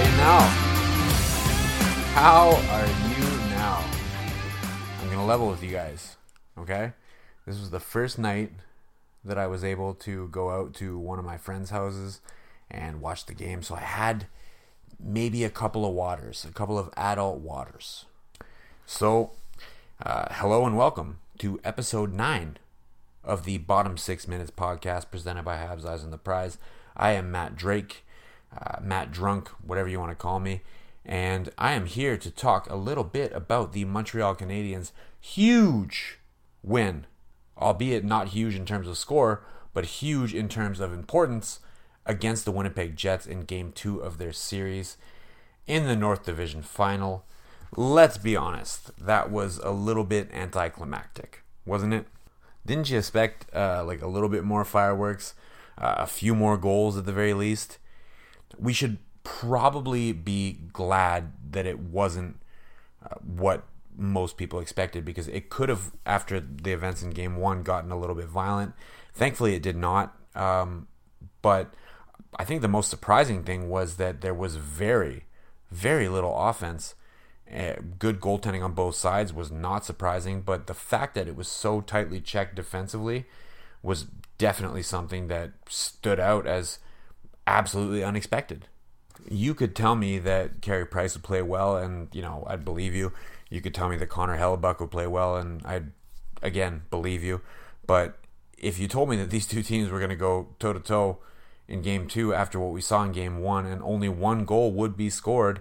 Are you now? How are you now? I'm gonna level with you guys, okay? This was the first night that I was able to go out to one of my friends' houses and watch the game, so I had maybe a couple of waters, a couple of adult waters. So, uh, hello and welcome to episode 9 of the Bottom Six Minutes podcast presented by Habs Eyes on the Prize. I am Matt Drake, uh, Matt Drunk, whatever you want to call me, and I am here to talk a little bit about the Montreal Canadiens' huge win, albeit not huge in terms of score, but huge in terms of importance against the Winnipeg Jets in Game 2 of their series in the North Division Final. Let's be honest, that was a little bit anticlimactic, wasn't it? Didn't you expect uh, like a little bit more fireworks, uh, a few more goals at the very least? We should probably be glad that it wasn't uh, what most people expected because it could have, after the events in Game One, gotten a little bit violent. Thankfully, it did not. Um, but I think the most surprising thing was that there was very, very little offense. Uh, good goaltending on both sides was not surprising, but the fact that it was so tightly checked defensively was definitely something that stood out as absolutely unexpected. You could tell me that Carey Price would play well, and you know I'd believe you. You could tell me that Connor Hellebuyck would play well, and I'd again believe you. But if you told me that these two teams were going to go toe to toe in Game Two after what we saw in Game One, and only one goal would be scored,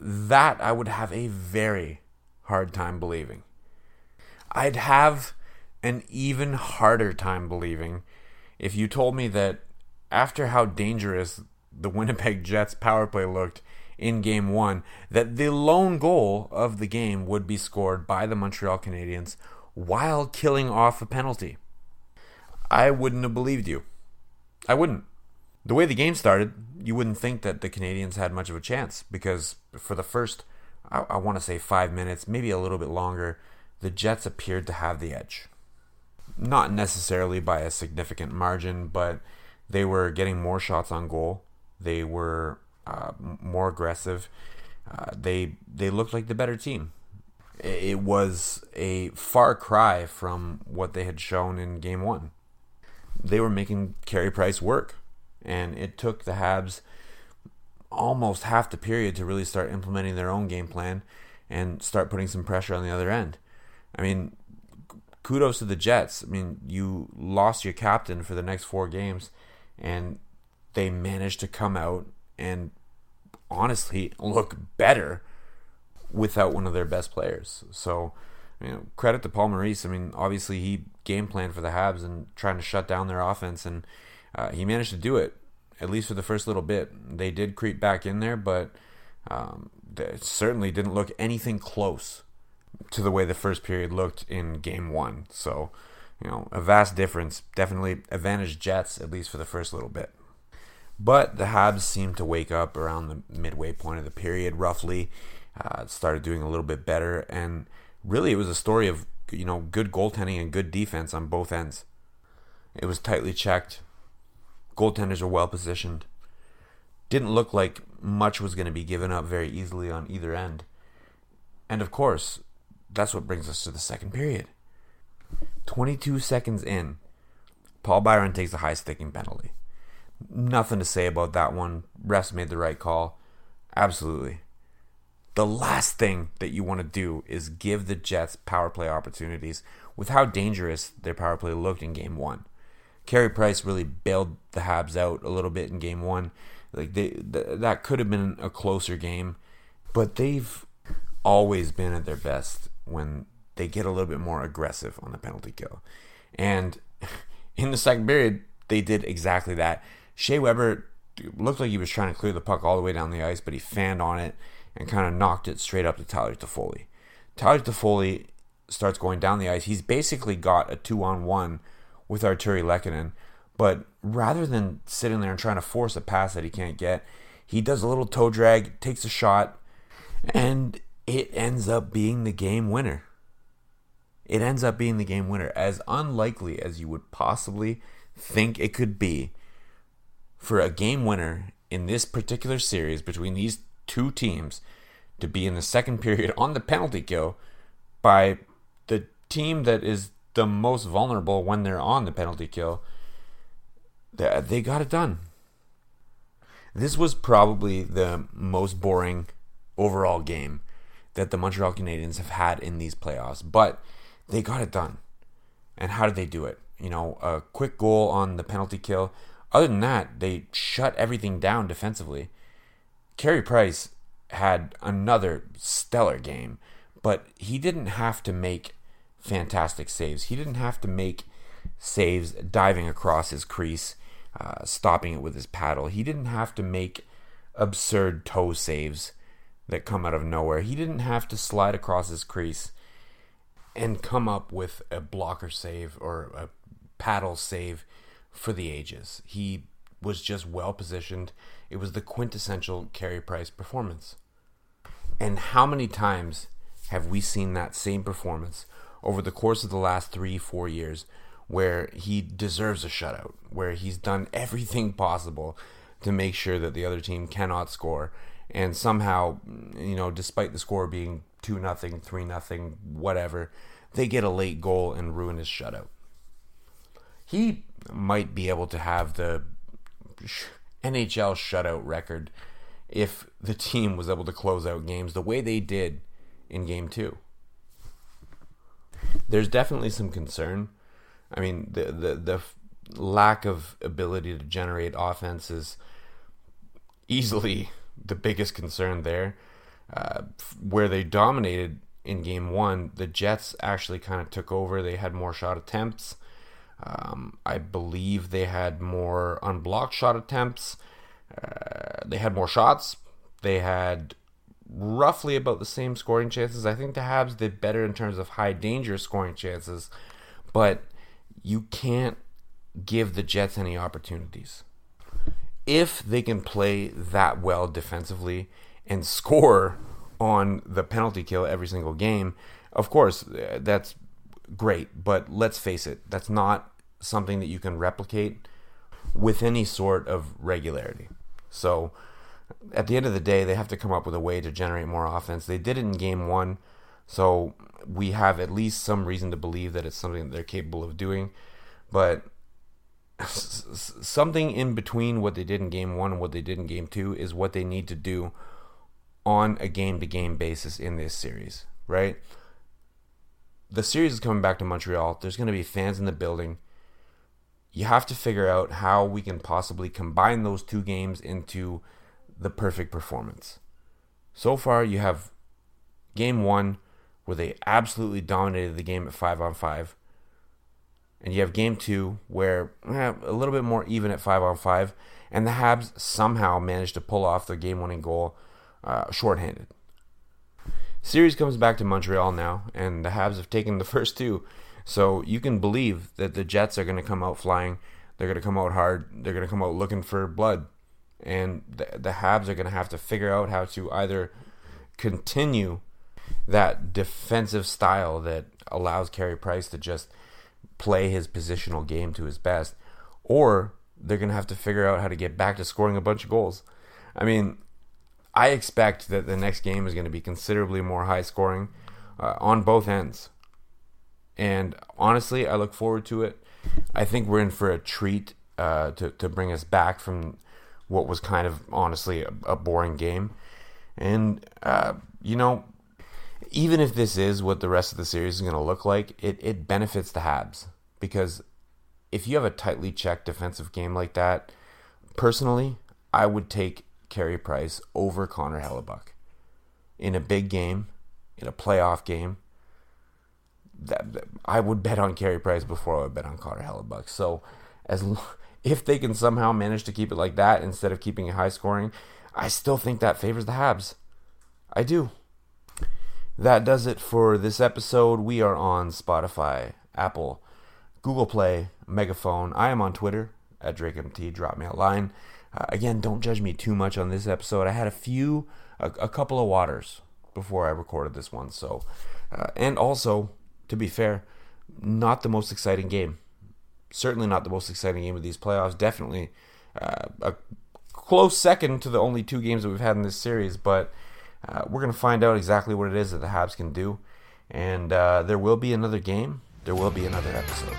that I would have a very hard time believing. I'd have an even harder time believing if you told me that after how dangerous the Winnipeg Jets power play looked in game one, that the lone goal of the game would be scored by the Montreal Canadiens while killing off a penalty. I wouldn't have believed you. I wouldn't. The way the game started, you wouldn't think that the Canadiens had much of a chance because for the first, I, I want to say five minutes, maybe a little bit longer, the Jets appeared to have the edge. Not necessarily by a significant margin, but they were getting more shots on goal. They were uh, more aggressive. Uh, they they looked like the better team. It was a far cry from what they had shown in Game One. They were making Carey Price work, and it took the Habs almost half the period to really start implementing their own game plan and start putting some pressure on the other end. I mean, kudos to the Jets. I mean, you lost your captain for the next four games, and they managed to come out and honestly look better without one of their best players. So, you know, credit to Paul Maurice. I mean, obviously he game planned for the Habs and trying to shut down their offense, and uh, he managed to do it at least for the first little bit. They did creep back in there, but um, certainly didn't look anything close to the way the first period looked in Game One. So, you know, a vast difference. Definitely advantage Jets at least for the first little bit. But the Habs seemed to wake up around the midway point of the period, roughly. Uh, started doing a little bit better, and really it was a story of you know good goaltending and good defense on both ends. It was tightly checked. Goaltenders were well positioned. Didn't look like much was going to be given up very easily on either end. And of course, that's what brings us to the second period. 22 seconds in, Paul Byron takes a high sticking penalty. Nothing to say about that one. Refs made the right call. Absolutely. The last thing that you want to do is give the Jets power play opportunities with how dangerous their power play looked in game one. Carey Price really bailed the Habs out a little bit in game one. Like they th- that could have been a closer game, but they've always been at their best when they get a little bit more aggressive on the penalty kill. And in the second period, they did exactly that. Shea Weber looked like he was trying to clear the puck all the way down the ice, but he fanned on it and kind of knocked it straight up to Tyler Toffoli. Tyler Toffoli starts going down the ice. He's basically got a two on one with Artturi Lehkonen, but rather than sitting there and trying to force a pass that he can't get, he does a little toe drag, takes a shot, and it ends up being the game winner. It ends up being the game winner. As unlikely as you would possibly think it could be for a game winner in this particular series between these two teams to be in the second period on the penalty kill by the team that is the most vulnerable when they're on the penalty kill, they got it done. This was probably the most boring overall game that the Montreal Canadiens have had in these playoffs, but they got it done. And how did they do it? You know, a quick goal on the penalty kill. Other than that, they shut everything down defensively. Carey Price had another stellar game, but he didn't have to make fantastic saves. He didn't have to make saves diving across his crease, uh, stopping it with his paddle. He didn't have to make absurd toe saves that come out of nowhere. He didn't have to slide across his crease and come up with a blocker save or a paddle save for the ages. He was just well positioned. It was the quintessential Carey Price performance. And how many times have we seen that same performance over the course of the last three, four years where he deserves a shutout, where he's done everything possible to make sure that the other team cannot score and somehow, you know, despite the score being two nothing, three nothing, whatever, they get a late goal and ruin his shutout. He might be able to have the NHL shutout record if the team was able to close out games the way they did in game two. There's definitely some concern. I mean, the the the lack of ability to generate offense is easily the biggest concern there. Uh, where they dominated in game one, the Jets actually kind of took over. They had more shot attempts. Um, I believe they had more unblocked shot attempts. Uh, they had more shots. They had roughly about the same scoring chances. I think the Habs did better in terms of high danger scoring chances, but you can't give the Jets any opportunities if they can play that well defensively and score on the penalty kill every single game, of course, uh, that's great. But let's face it, that's not something that you can replicate with any sort of regularity. So at the end of the day, they have to come up with a way to generate more offense. They did it in game one, so we have at least some reason to believe that it's something that they're capable of doing. But something in between what they did in game one and what they did in game two is what they need to do on a game to game basis in this series, right? The series is coming back to Montreal. There's going to be fans in the building. You have to figure out how we can possibly combine those two games into the perfect performance. So far, you have game one where they absolutely dominated the game at five on five and you have game two where eh, a little bit more even at five on five, and the Habs somehow managed to pull off their game winning goal uh, shorthanded. Series comes back to Montreal now, and the Habs have taken the first two. So you can believe that the Jets are going to come out flying. They're going to come out hard. They're going to come out looking for blood. And the, the Habs are going to have to figure out how to either continue that defensive style that allows Carey Price to just play his positional game to his best, or they're going to have to figure out how to get back to scoring a bunch of goals. I mean, I expect that the next game is going to be considerably more high scoring uh, on both ends. And honestly, I look forward to it. I think we're in for a treat uh, to, to bring us back from what was kind of honestly a, a boring game. And, uh, you know, even if this is what the rest of the series is going to look like, it, it benefits the Habs because if you have a tightly checked defensive game like that, personally, I would take Carey Price over Connor Hellebuyck in a big game, in a playoff game. That, I would bet on Carey Price before I would bet on Connor Hellebuyck. So, as if they can somehow manage to keep it like that instead of keeping it high scoring, I still think that favors the Habs. I do. That does it for this episode. We are on Spotify, Apple, Google Play, Megaphone. I am on Twitter at DrakeMT. Drop me a line. Uh, again, don't judge me too much on this episode. I had a few, a, a couple of waters before I recorded this one. So, uh, and also, to be fair, not the most exciting game. Certainly not the most exciting game of these playoffs. Definitely uh, a close second to the only two games that we've had in this series. But uh, we're going to find out exactly what it is that the Habs can do. And uh, there will be another game. There will be another episode.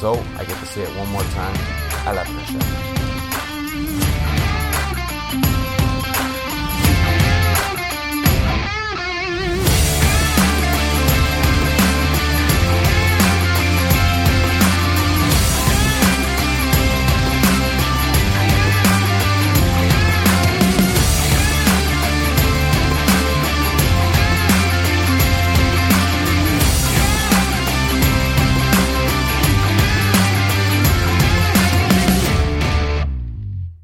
So I get to say it one more time. I love Pressure.